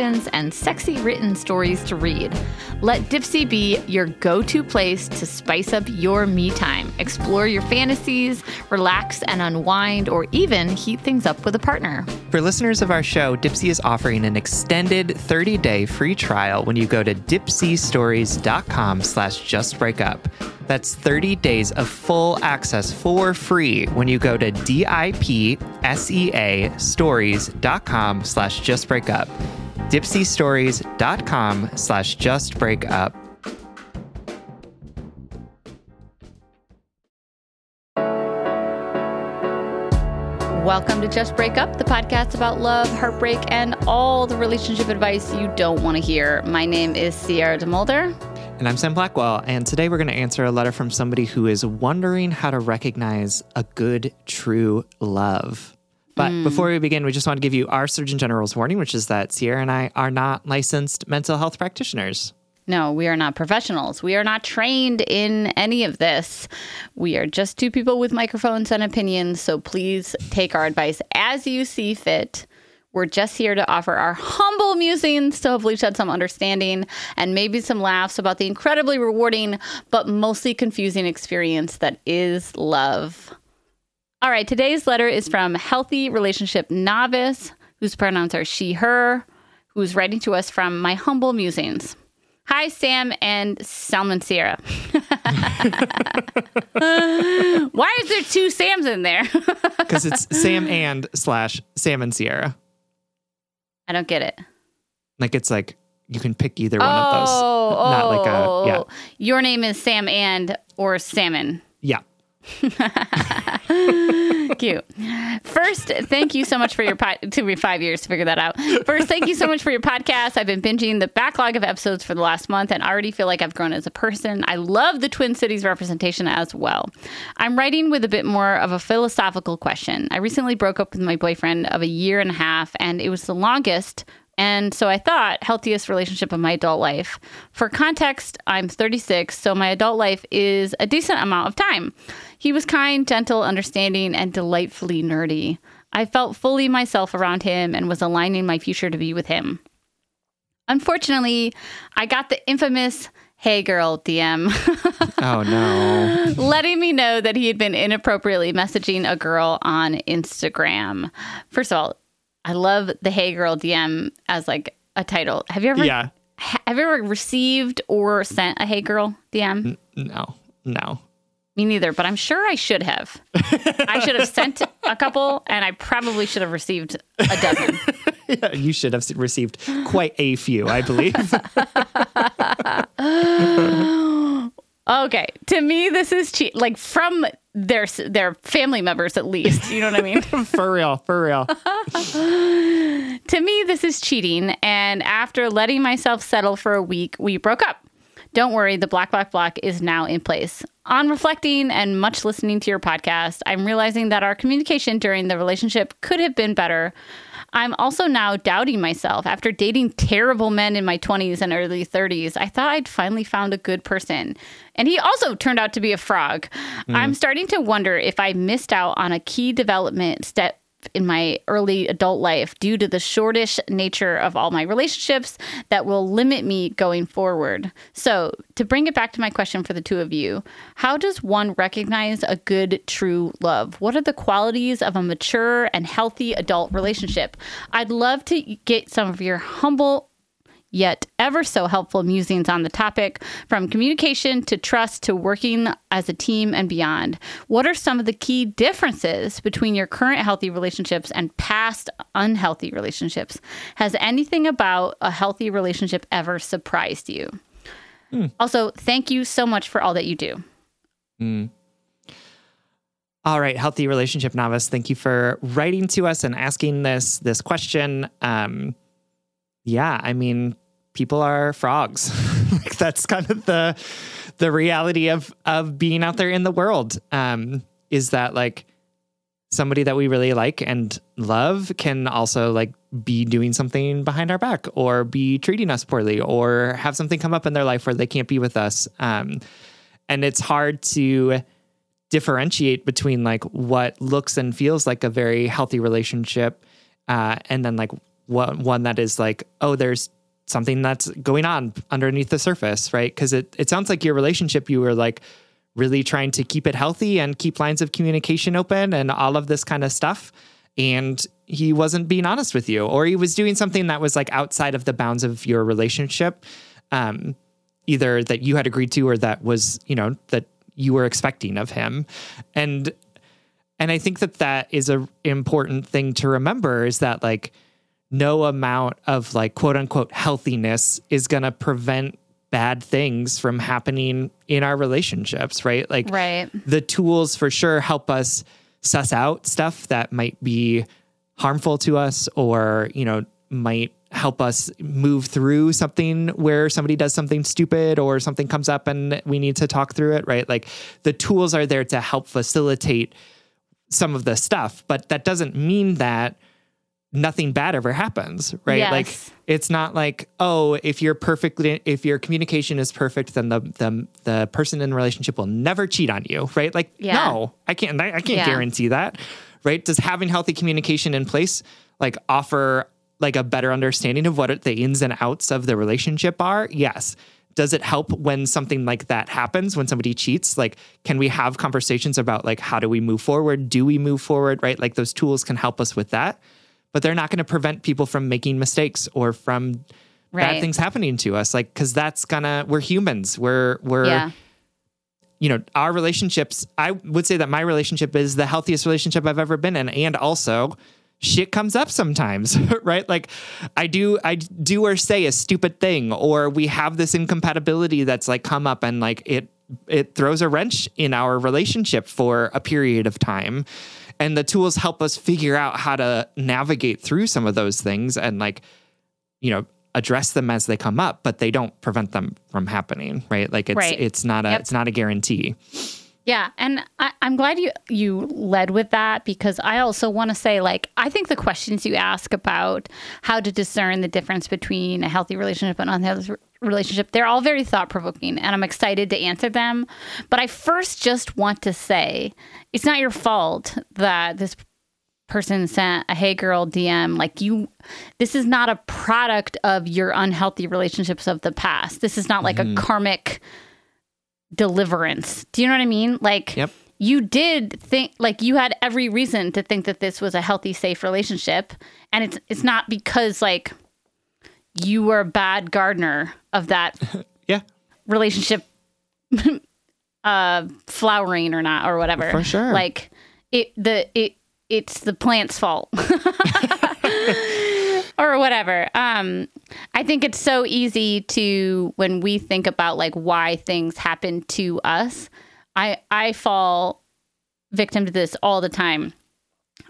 and sexy written stories to read. Let Dipsea be your go to place to spice up your me time. Explore your fantasies, relax and unwind, or even heat things up with a partner. For listeners of our show, Dipsea is offering an extended 30-day free trial when you go to dipseastories.com slash justbreakup. That's 30 days of full access for free when you go to D-I-P-S-E-A stories.com slash justbreakup dipseastories.com slash justbreakup. Welcome to Just Break Up, the podcast about love, heartbreak, and all the relationship advice you don't want to hear. My name is Sierra DeMulder. And I'm Sam Blackwell. And today we're going to answer a letter from somebody who is wondering how to recognize a good, true love. But mm. before we begin, we just want to give you our Surgeon General's warning, which is that Sierra and I are not licensed mental health practitioners. No, we are not professionals. We are not trained in any of this. We are just two people with microphones and opinions. So please take our advice as you see fit. We're just here to offer our humble musings to hopefully shed some understanding and maybe some laughs about the incredibly rewarding but mostly confusing experience that is love. All right, today's letter is from Healthy Relationship Novice, whose pronouns are she, her, who's writing to us from my humble musings. Hi, Sam and Salmon Sierra. Why is there two Sams in there? Because it's Sam and slash Sam and Sierra. I don't get it. Like it's like you can pick either one oh, of those. Oh, Not like a yeah. Oh. Your name is Sam and or Salmon. Yeah. Cute. First, thank you so much for your pod. Took me five years to figure that out. First, thank you so much for your podcast. I've been binging the backlog of episodes for the last month and already feel like I've grown as a person. I love the Twin Cities representation as well. I'm writing with a bit more of a philosophical question. I recently broke up with my boyfriend of a year and a half, and it was the longest and so I thought, healthiest relationship of my adult life. For context, I'm 36, so my adult life is a decent amount of time. He was kind, gentle, understanding, and delightfully nerdy. I felt fully myself around him and was aligning my future to be with him. Unfortunately, I got the infamous Hey Girl DM. oh no. Letting me know that he had been inappropriately messaging a girl on Instagram. First of all, I love the Hey Girl DM as like a title. Have you ever Yeah. have you ever received or sent a Hey Girl DM? N- no. No. Me neither, but I'm sure I should have. I should have sent a couple and I probably should have received a dozen. yeah, you should have received quite a few, I believe. okay. To me this is cheat like from their their family members at least. You know what I mean? for real, for real. to me, this is cheating. And after letting myself settle for a week, we broke up. Don't worry, the Black Black Block is now in place. On reflecting and much listening to your podcast, I'm realizing that our communication during the relationship could have been better. I'm also now doubting myself. After dating terrible men in my 20s and early 30s, I thought I'd finally found a good person. And he also turned out to be a frog. Mm. I'm starting to wonder if I missed out on a key development step in my early adult life due to the shortish nature of all my relationships that will limit me going forward. So, to bring it back to my question for the two of you, how does one recognize a good, true love? What are the qualities of a mature and healthy adult relationship? I'd love to get some of your humble yet ever so helpful musings on the topic, from communication to trust to working as a team and beyond. What are some of the key differences between your current healthy relationships and past unhealthy relationships? Has anything about a healthy relationship ever surprised you? Also, thank you so much for all that you do. All right, healthy relationship novice. Thank you for writing to us and asking this this question. Um, yeah, I mean, people are frogs. like that's kind of the the reality of of being out there in the world. Um, is that like somebody that we really like and love can also like be doing something behind our back or be treating us poorly or have something come up in their life where they can't be with us. Um, and it's hard to differentiate between like what looks and feels like a very healthy relationship uh, and then like what one that is like oh there's something that's going on underneath the surface right? Because it, it sounds like your relationship you were like really trying to keep it healthy and keep lines of communication open and all of this kind of stuff. And he wasn't being honest with you or he was doing something that was like outside of the bounds of your relationship um, either that you had agreed to or that was you know that you were expecting of him. And and i think that that is a important thing to remember is that like no amount of like quote unquote healthiness is going to prevent bad things from happening in our relationships right like Right. the tools for sure help us suss out stuff that might be harmful to us or you know might help us move through something where somebody does something stupid or something comes up and we need to talk through it right like the tools are there to help facilitate some of the stuff but that doesn't mean that nothing bad ever happens right? Yes. like it's not like oh if you're perfectly if your communication is perfect then the the the person in the relationship will never cheat on you right? Like Yeah. no i can't i, I can't Yeah. guarantee that right? Does having healthy communication in place like offer like a better understanding of what the ins and outs of the relationship are? Yes. Does it help when something like that happens when somebody cheats? Like can we have conversations about like how do we move forward? Do we move forward right? Like those tools can help us with that but they're not going to prevent people from making mistakes or from bad things happening to us like because that's gonna we're humans. We're we're Yeah. you know our relationships i would say that my relationship is the healthiest relationship i've ever been in and also shit comes up sometimes right? Like i do i do or say a stupid thing or we have this incompatibility that's like come up and like it it throws a wrench in our relationship for a period of time and the tools help us figure out how to navigate through some of those things and like you know address them as they come up but they don't prevent them from happening right like it's Right. it's not a Yep. it's not a guarantee Yeah, and I, I'm glad you you led with that because I also want to say, like, I think the questions you ask about how to discern the difference between a healthy relationship and unhealthy relationship, they're all very thought provoking, and I'm excited to answer them. But I first just want to say, it's not your fault that this person sent a hey girl DM. Like you, this is not a product of your unhealthy relationships of the past. This is not like a mm-hmm. karmic deliverance. Do you know what I mean? Like, Yep. you did think, like, you had every reason to think that this was a healthy, safe relationship, and it's it's not because like you were a bad gardener of that yeah. relationship uh flowering or not or whatever. For sure. like it the it it's the plant's fault. Or whatever. Um i think it's so easy to when we think about like why things happen to us i i fall victim to this all the time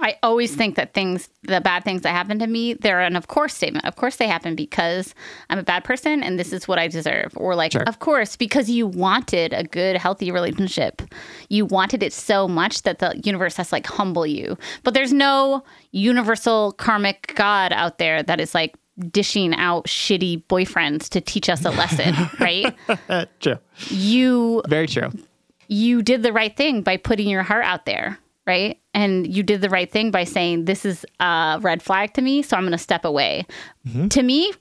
I always think that things, the bad things that happen to me, they're an of course statement. Of course they happen because I'm a bad person and this is what I deserve. Or like, Sure. of course, because you wanted a good, healthy relationship. You wanted it so much that the universe has to like humble you. But there's no universal karmic God out there that is like dishing out shitty boyfriends to teach us a lesson, right? true You very true you did the right thing by putting your heart out there, right? And you did the right thing by saying this is a red flag to me, so I'm going to step away. To me,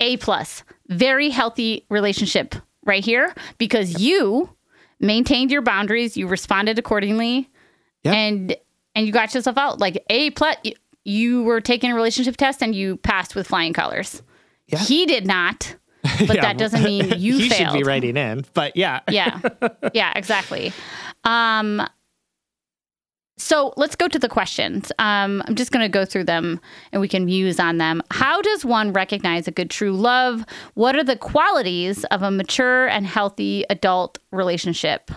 A plus, very healthy relationship right here because you maintained your boundaries, you responded accordingly, Yep. and and you got yourself out like A plus. You, you were taking a relationship test and you passed with flying colors. Yeah. He did not, but Yeah, that doesn't mean you he failed. should be writing in. But yeah. yeah yeah exactly um so let's go to the questions. Um i'm just going to go through them and we can muse on them. How does one recognize a good true love? What are the qualities of a mature and healthy adult relationship?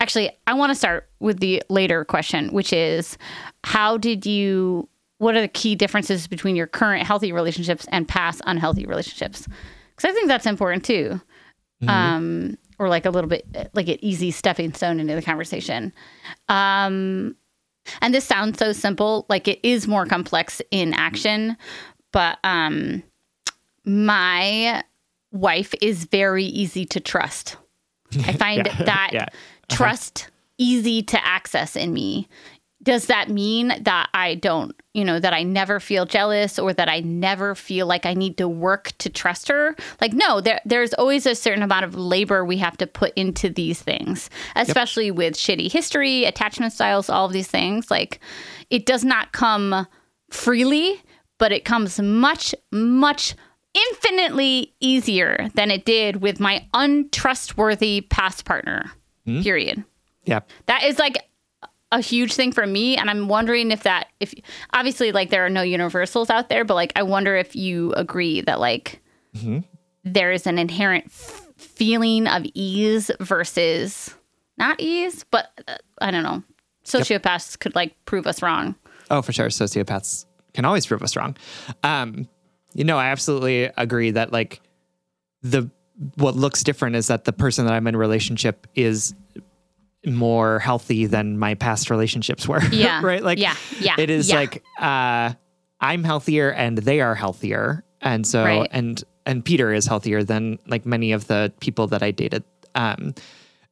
Actually i want to start with the later question which is how did you what are the key differences between your current healthy relationships and past unhealthy relationships? Because i think that's important too. Um, or like a little bit like an easy stepping stone into the conversation. Um, and this sounds so simple, like it is more complex in action, but um, my wife is very easy to trust. I find Yeah. that Yeah. trust easy to access in me. Does that mean that I don't, you know, that I never feel jealous or that I never feel like I need to work to trust her? Like, no, there, there's always a certain amount of labor we have to put into these things, especially with shitty history, attachment styles, all of these things. Like, it does not come freely, but it comes much, much infinitely easier than it did with my untrustworthy past partner. Hmm? Period. Yeah. That is like a huge thing for me and i'm wondering if that if obviously like there are no universals out there but like i wonder if you agree that like there is an inherent f- feeling of ease versus not ease but uh, i don't know sociopaths could like prove us wrong Oh, for sure. Sociopaths can always prove us wrong. Um, you know, I absolutely agree that like the what looks different is that the person that I'm in relationship is more healthy than my past relationships were. Yeah. right? Like Yeah. Yeah. it is Yeah. like uh I'm healthier and they are healthier. And so Right. and and Peter is healthier than like many of the people that I dated. Um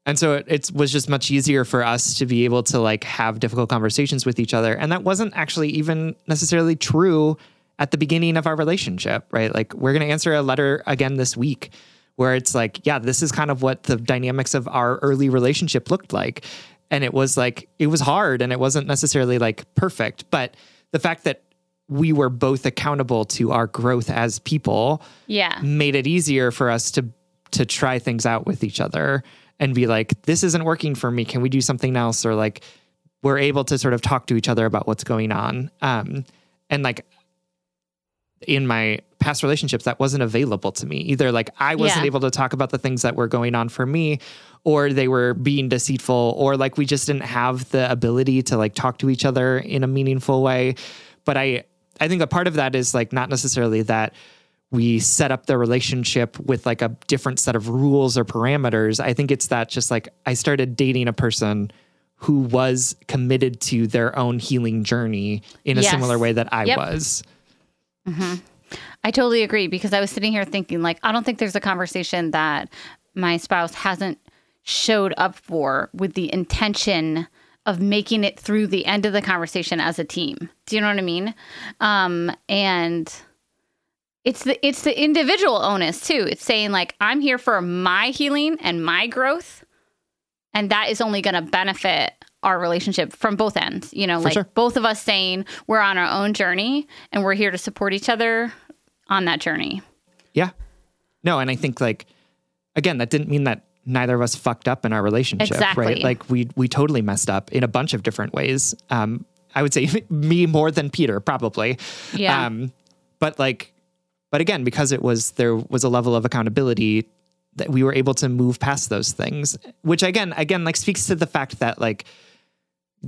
and so it, it was just much easier for us to be able to like have difficult conversations with each other. And that wasn't actually even necessarily true at the beginning of our relationship, right? Like we're going to answer a letter again this week where it's like, yeah, this is kind of what the dynamics of our early relationship looked like. And it was like, it was hard and it wasn't necessarily like perfect. But the fact that we were both accountable to our growth as people yeah made it easier for us to to try things out with each other and be like this isn't working for me can we do something else or like we're able to sort of talk to each other about what's going on um and like in my past relationships that wasn't available to me either like i wasn't Yeah. able to talk about the things that were going on for me or they were being deceitful or like we just didn't have the ability to like talk to each other in a meaningful way but i i think a part of that is like not necessarily that we set up the relationship with like a different set of rules or parameters. I think it's that just like I started dating a person who was committed to their own healing journey in a Yes. similar way that I Yep. was. I totally agree because I was sitting here thinking, like, I don't think there's a conversation that my spouse hasn't showed up for with the intention of making it through the end of the conversation as a team. Do you know what I mean? Um, and it's the it's the individual onus too. It's saying like I'm here for my healing and my growth, and that is only going to benefit our relationship from both ends. You know, like sure. both of us saying we're on our own journey and we're here to support each other on that journey. Yeah. No, and I think like again, that didn't mean that neither of us fucked up in our relationship, Exactly. right? Like we we totally messed up in a bunch of different ways. Um I would say me more than Peter probably. Yeah. Um but like but again, because it was there was a level of accountability that we were able to move past those things, which again again like speaks to the fact that like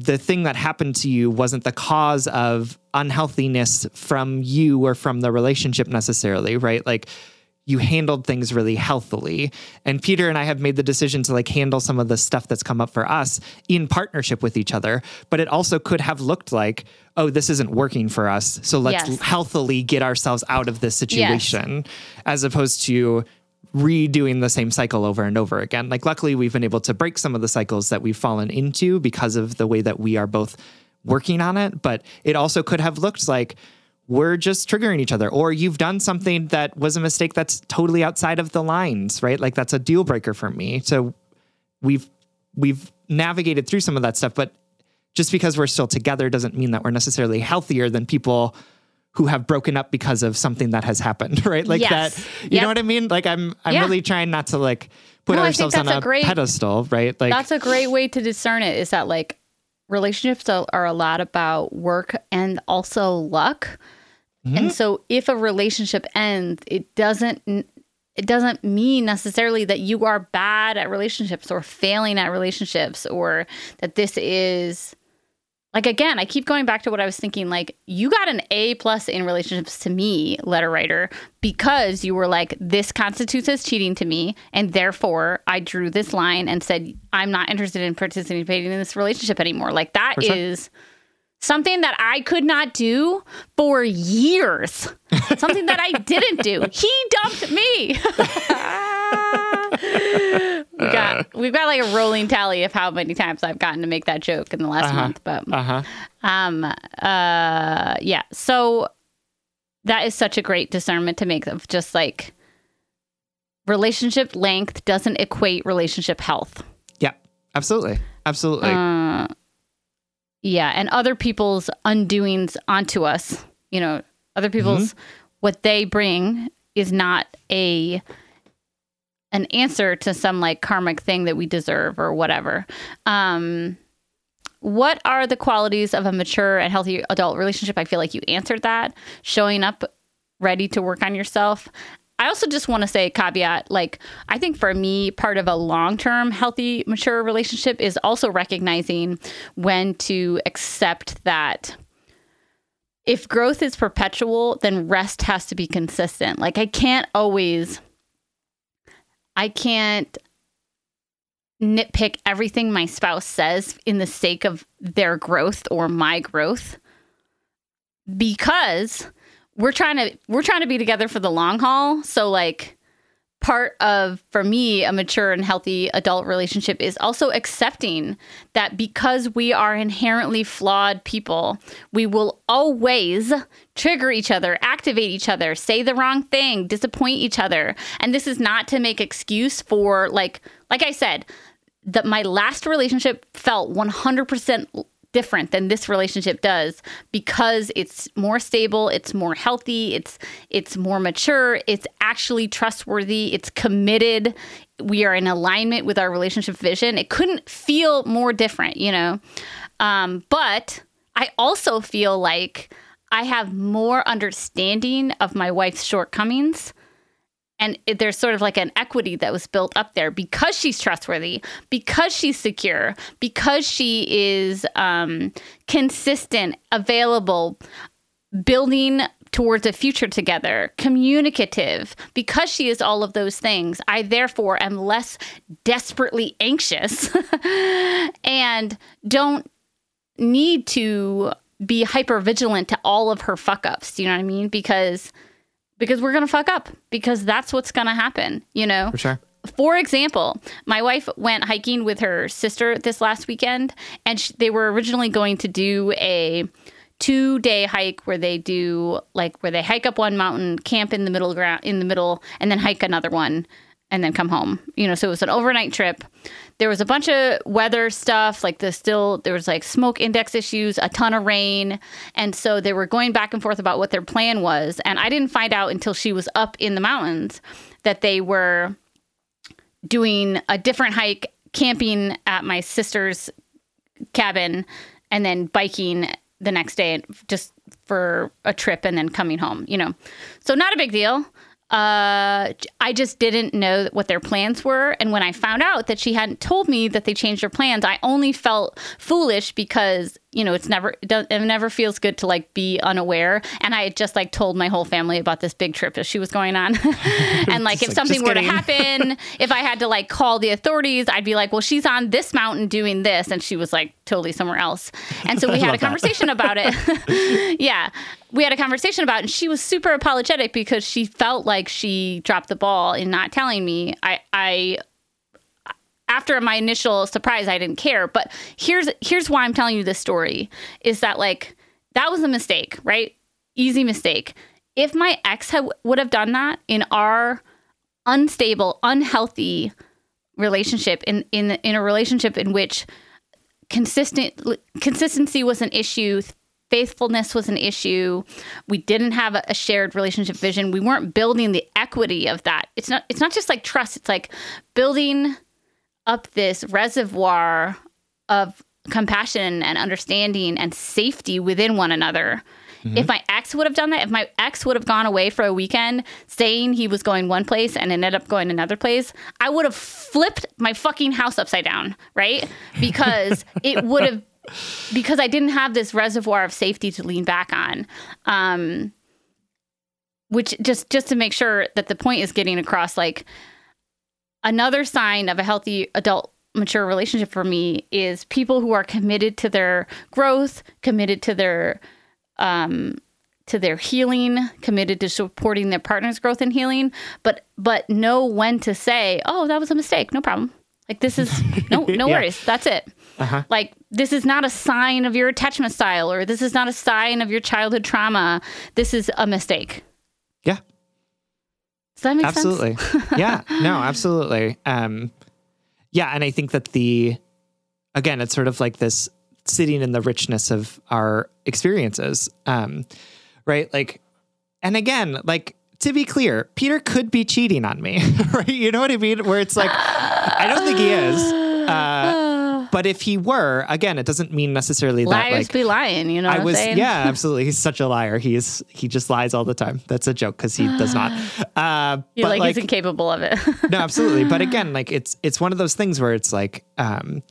the thing that happened to you wasn't the cause of unhealthiness from you or from the relationship necessarily, right? Like you handled things really healthily. And Peter and I have made the decision to like handle some of the stuff that's come up for us in partnership with each other. But it also could have looked like, oh, this isn't working for us. So let's Yes. healthily get ourselves out of this situation as opposed to redoing the same cycle over and over again. Like, luckily, we've been able to break some of the cycles that we've fallen into because of the way that we are both working on it. But it also could have looked like we're just triggering each other, or you've done something that was a mistake that's totally outside of the lines, right? Like, that's a deal breaker for me. So, we've we've navigated through some of that stuff, but just because we're still together doesn't mean that we're necessarily healthier than people who have broken up because of something that has happened, right? Like Yes. that. You Yep. know what I mean? Like I'm I'm Yeah. really trying not to like put No, ourselves on a, a great- pedestal, right? Like That's a great way to discern it is that like relationships are, a lot about work and also luck. Mm-hmm. And so if a relationship ends, it doesn't it doesn't mean necessarily that you are bad at relationships or failing at relationships or that this is like again, I keep going back to what I was thinking. Like you got an A plus in relationships to me, letter writer, because you were like, this constitutes as cheating to me, and therefore I drew this line and said I'm not interested in participating in this relationship anymore. Like that is something that I could not do for years. something that I didn't do. He dumped me. we got we've got like a rolling tally of how many times I've gotten to make that joke in the last month, but uh huh. um uh yeah. So that is such a great discernment to make of just like relationship length doesn't equate relationship health. Yeah. Absolutely. Absolutely. Uh, yeah, and other people's undoings onto us, you know, other people's what they bring is not a an answer to some like karmic thing that we deserve or whatever. Um what are the qualities of a mature and healthy adult relationship? I feel like you answered that. Showing up ready to work on yourself. I also just want to say caveat like I think for me part of a long-term healthy mature relationship is also recognizing when to accept that if growth is perpetual then rest has to be consistent. Like I can't always I can't nitpick everything my spouse says in the sake of their growth or my growth because we're trying to we're trying to be together for the long haul. So like part of for me a mature and healthy adult relationship is also accepting that because we are inherently flawed people we will always trigger each other activate each other say the wrong thing disappoint each other. And this is not to make excuse for like like i said that my last relationship felt 100% different than this relationship does because it's more stable, it's more healthy, it's it's more mature, it's actually trustworthy, it's committed. We are in alignment with our relationship vision. It couldn't feel more different, you know. Um, but I also feel like I have more understanding of my wife's shortcomings and it, there's sort of like an equity that was built up there because she's trustworthy, because she's secure, because she is um, consistent, available, building towards a future together, communicative, because she is all of those things. I therefore am less desperately anxious and don't need to be hyper vigilant to all of her fuck ups. You know what I mean? Because because we're gonna fuck up because that's what's gonna happen. You know. For sure. For example, my wife went hiking with her sister this last weekend, and sh- they were originally going to do a two day hike where they do like where they hike up one mountain, camp in the middle ground in the middle, and then hike another one, and then come home. You know, so it was an overnight trip. There was a bunch of weather stuff, like the still there was like smoke index issues, a ton of rain, and so they were going back and forth about what their plan was. And I didn't find out until she was up in the mountains that they were doing a different hike, camping at my sister's cabin, and then biking the next day just for a trip and then coming home, you know. So not a big deal. Uh, I just didn't know what their plans were. And when I found out that she hadn't told me that they changed their plans, I only felt foolish because, you know, it's never, it, don't, it never feels good to like be unaware. And I had just like told my whole family about this big trip that she was going on. and like, if like, something were to happen, if I had to like call the authorities, I'd be like, well, she's on this mountain doing this. And she was like totally somewhere else. And so we had a conversation about it. yeah. We had a conversation about it, and she was super apologetic because she felt like she dropped the ball in not telling me. I, I after my initial surprise, I didn't care. But here's here's why I'm telling you this story is that like that was a mistake, right? Easy mistake. If my ex had, would have done that in our unstable, unhealthy relationship, in in in a relationship in which consistent consistency was an issue, faithfulness was an issue. We didn't have a, shared relationship vision. We weren't building the equity of that. It's not it's not just like trust, it's like building up this reservoir of compassion and understanding and safety within one another. If my ex would have done that, if my ex would have gone away for a weekend saying he was going one place and ended up going another place, I would have flipped my fucking house upside down, right? Because it would have because I didn't have this reservoir of safety to lean back on. Um, which just just to make sure that the point is getting across like another sign of a healthy adult mature relationship for me is people who are committed to their growth, committed to their um to their healing, committed to supporting their partner's growth and healing, but but know when to say, "Oh, that was a mistake. No problem." Like this is no no Yeah. worries. That's it. Uh-huh. Like this is not a sign of your attachment style or this is not a sign of your childhood trauma. This is a mistake. Yeah. Does that make absolutely. Sense? yeah. No absolutely. Um yeah and i think that the again it's sort of like this sitting in the richness of our experiences um right? Like and again like to be clear peter could be cheating on me right? You know what i mean? Where it's like i don't think he is. Uh but if he were again it doesn't mean necessarily that Liars like be lying, you know I was saying? yeah, absolutely. He's such a liar. He's he just lies all the time. That's a joke because he does not. Uh, but like, like, isn't capable of it. no, absolutely. But again, like it's it's one of those things where it's like um,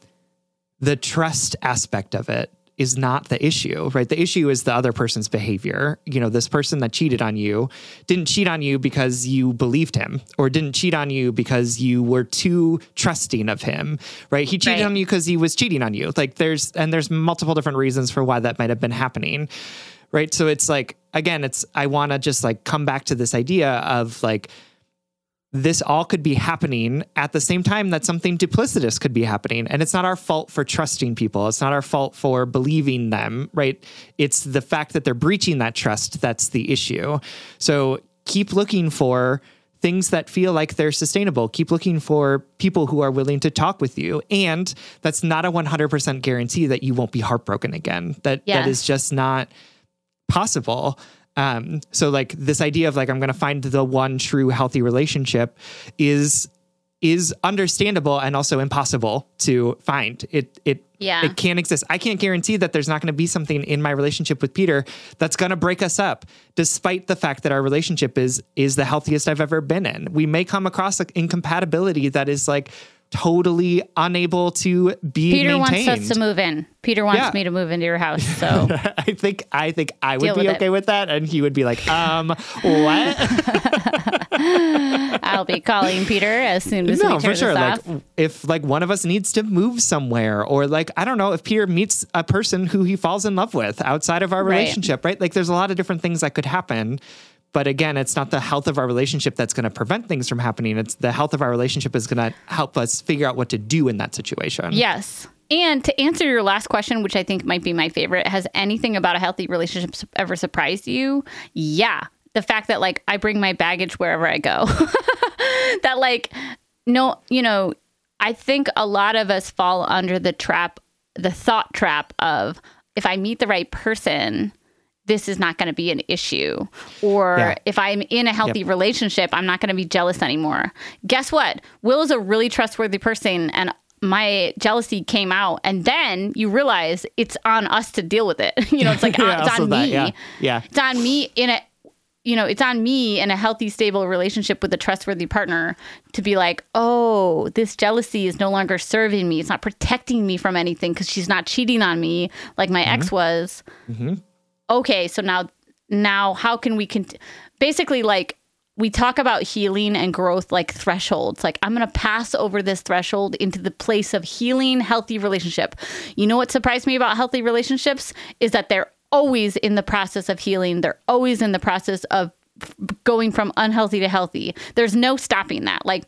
the trust aspect of it is not the issue, right? The issue is the other person's behavior. You know, this person that cheated on you didn't cheat on you because you believed him or didn't cheat on you because you were too trusting of him, right? He cheated Right. on you because he was cheating on you. Like there's and there's multiple different reasons for why that might have been happening. Right? So it's like again, it's I want to just like come back to this idea of like this all could be happening at the same time that something duplicitous could be happening. And it's not our fault for trusting people. It's not our fault for believing them, right? It's the fact that they're breaching that trust that's the issue. So keep looking for things that feel like they're sustainable. Keep looking for people who are willing to talk with you. And that's not a 100% guarantee that you won't be heartbroken again. That Yeah. that is just not possible. Um, so like this idea of like I'm going to find the one true healthy relationship is is understandable and also impossible to find. It it Yeah. it can't exist. I can't guarantee that there's not going to be something in my relationship with Peter that's going to break us up, despite the fact that our relationship is is the healthiest I've ever been in. We may come across an incompatibility that is like totally unable to be Peter maintained. wants us to move in. Peter wants Yeah. me to move into your house. So I think I think I would be with it. okay with that, and he would be like, um, what? I'll be calling Peter as soon as we no, turn for sure. Like, off. if like one of us needs to move somewhere, or like I don't know, if Peter meets a person who he falls in love with outside of our Right. relationship, right? Like, there's a lot of different things that could happen. But again, it's not the health of our relationship that's going to prevent things from happening. It's the health of our relationship is going to help us figure out what to do in that situation. Yes. And to answer your last question, which I think might be my favorite, has anything about a healthy relationship ever surprised you? Yeah. The fact that like I bring my baggage wherever I go. that like no, you know, I think a lot of us fall under the trap, the thought trap of if I meet the right person, this is not going to be an issue. Or Yeah. if I'm in a healthy relationship, I'm not going to be jealous anymore. Guess what? Will is a really trustworthy person and my jealousy came out and then you realize it's on us to deal with it. you know, it's like Yeah, it's on that, me. yeah. Yeah. It's on me in a you know, it's on me in a healthy, stable relationship with a trustworthy partner to be like, oh, this jealousy is no longer serving me. It's not protecting me from anything because she's not cheating on me like my ex mm-hmm. was. Mm-hmm. Okay, so now, now how can we cont- basically like we talk about healing and growth like thresholds. Like I'm going to pass over this threshold into the place of healing, healthy relationship. You know what surprised me about healthy relationships is that they're always in the process of healing. They're always in the process of going from unhealthy to healthy. There's no stopping that. Like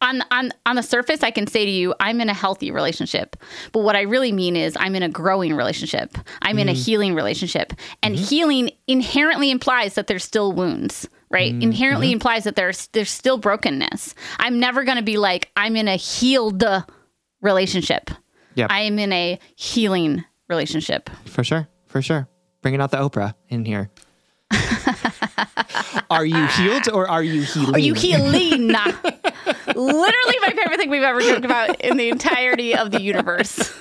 on on on the surface I can say to you I'm in a healthy relationship. But what I really mean is I'm in a growing relationship. I'm in a mm-hmm. healing relationship. And mm-hmm. healing inherently implies that there's still wounds, right? Mm-hmm. Inherently implies that there's there's still brokenness. I'm never going to be like I'm in a healed relationship. Yep. I am in a healing relationship. For sure. for sure. Bringing out the Oprah in here. are you healed or are you healing? Are you healing? Literally my favorite thing we've ever joked about in the entirety of the universe.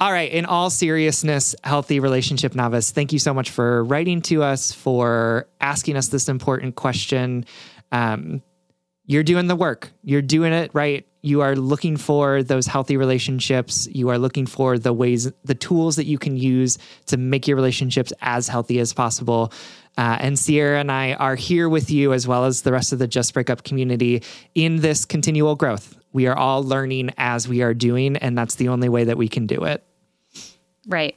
All right. In all seriousness, healthy relationship novice, thank you so much for writing to us, for asking us this important question. Um, you're doing the work. You're doing it right. You are looking for those healthy relationships. You are looking for the ways, the tools that you can use to make your relationships as healthy as possible. Uh, and Sierra and I are here with you, as well as the rest of the Just Break Up community, in this continual growth. We are all learning as we are doing, and that's the only way that we can do it. Right.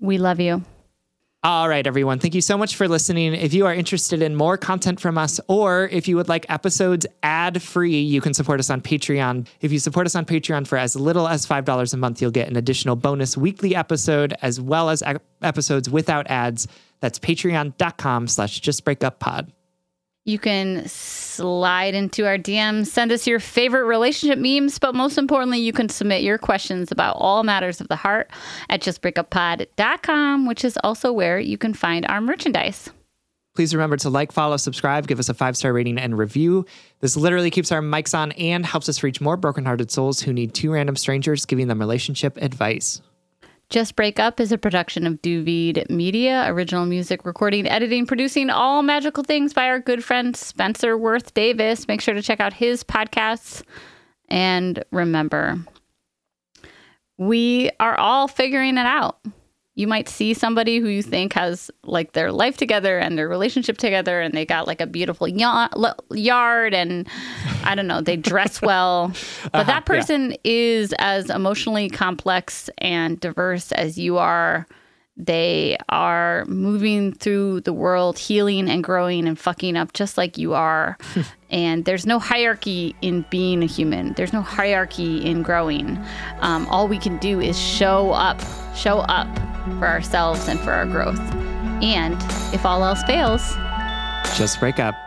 We love you. All right, everyone. Thank you so much for listening. If you are interested in more content from us, or if you would like episodes ad free, you can support us on Patreon. If you support us on Patreon for as little as $5 a month, you'll get an additional bonus weekly episode as well as episodes without ads. That's patreon.com slash justbreakuppod. You can slide into our DMs, send us your favorite relationship memes, but most importantly, you can submit your questions about all matters of the heart at justbreakuppod.com, which is also where you can find our merchandise. Please remember to like, follow, subscribe, give us a five star rating and review. This literally keeps our mics on and helps us reach more brokenhearted souls who need two random strangers giving them relationship advice. Just Break Up is a production of Du Vide Media, original music, recording, editing, producing, all magical things by our good friend Spencer Worth Davis. Make sure to check out his podcasts. And remember, we are all figuring it out you might see somebody who you think has like their life together and their relationship together and they got like a beautiful yard and I don't know, they dress well. But uh-huh, that person yeah. is as emotionally complex and diverse as you are. They are moving through the world, healing and growing and fucking up just like you are. and there's no hierarchy in being a human, there's no hierarchy in growing. Um, all we can do is show up, show up for ourselves and for our growth. And if all else fails, just break up.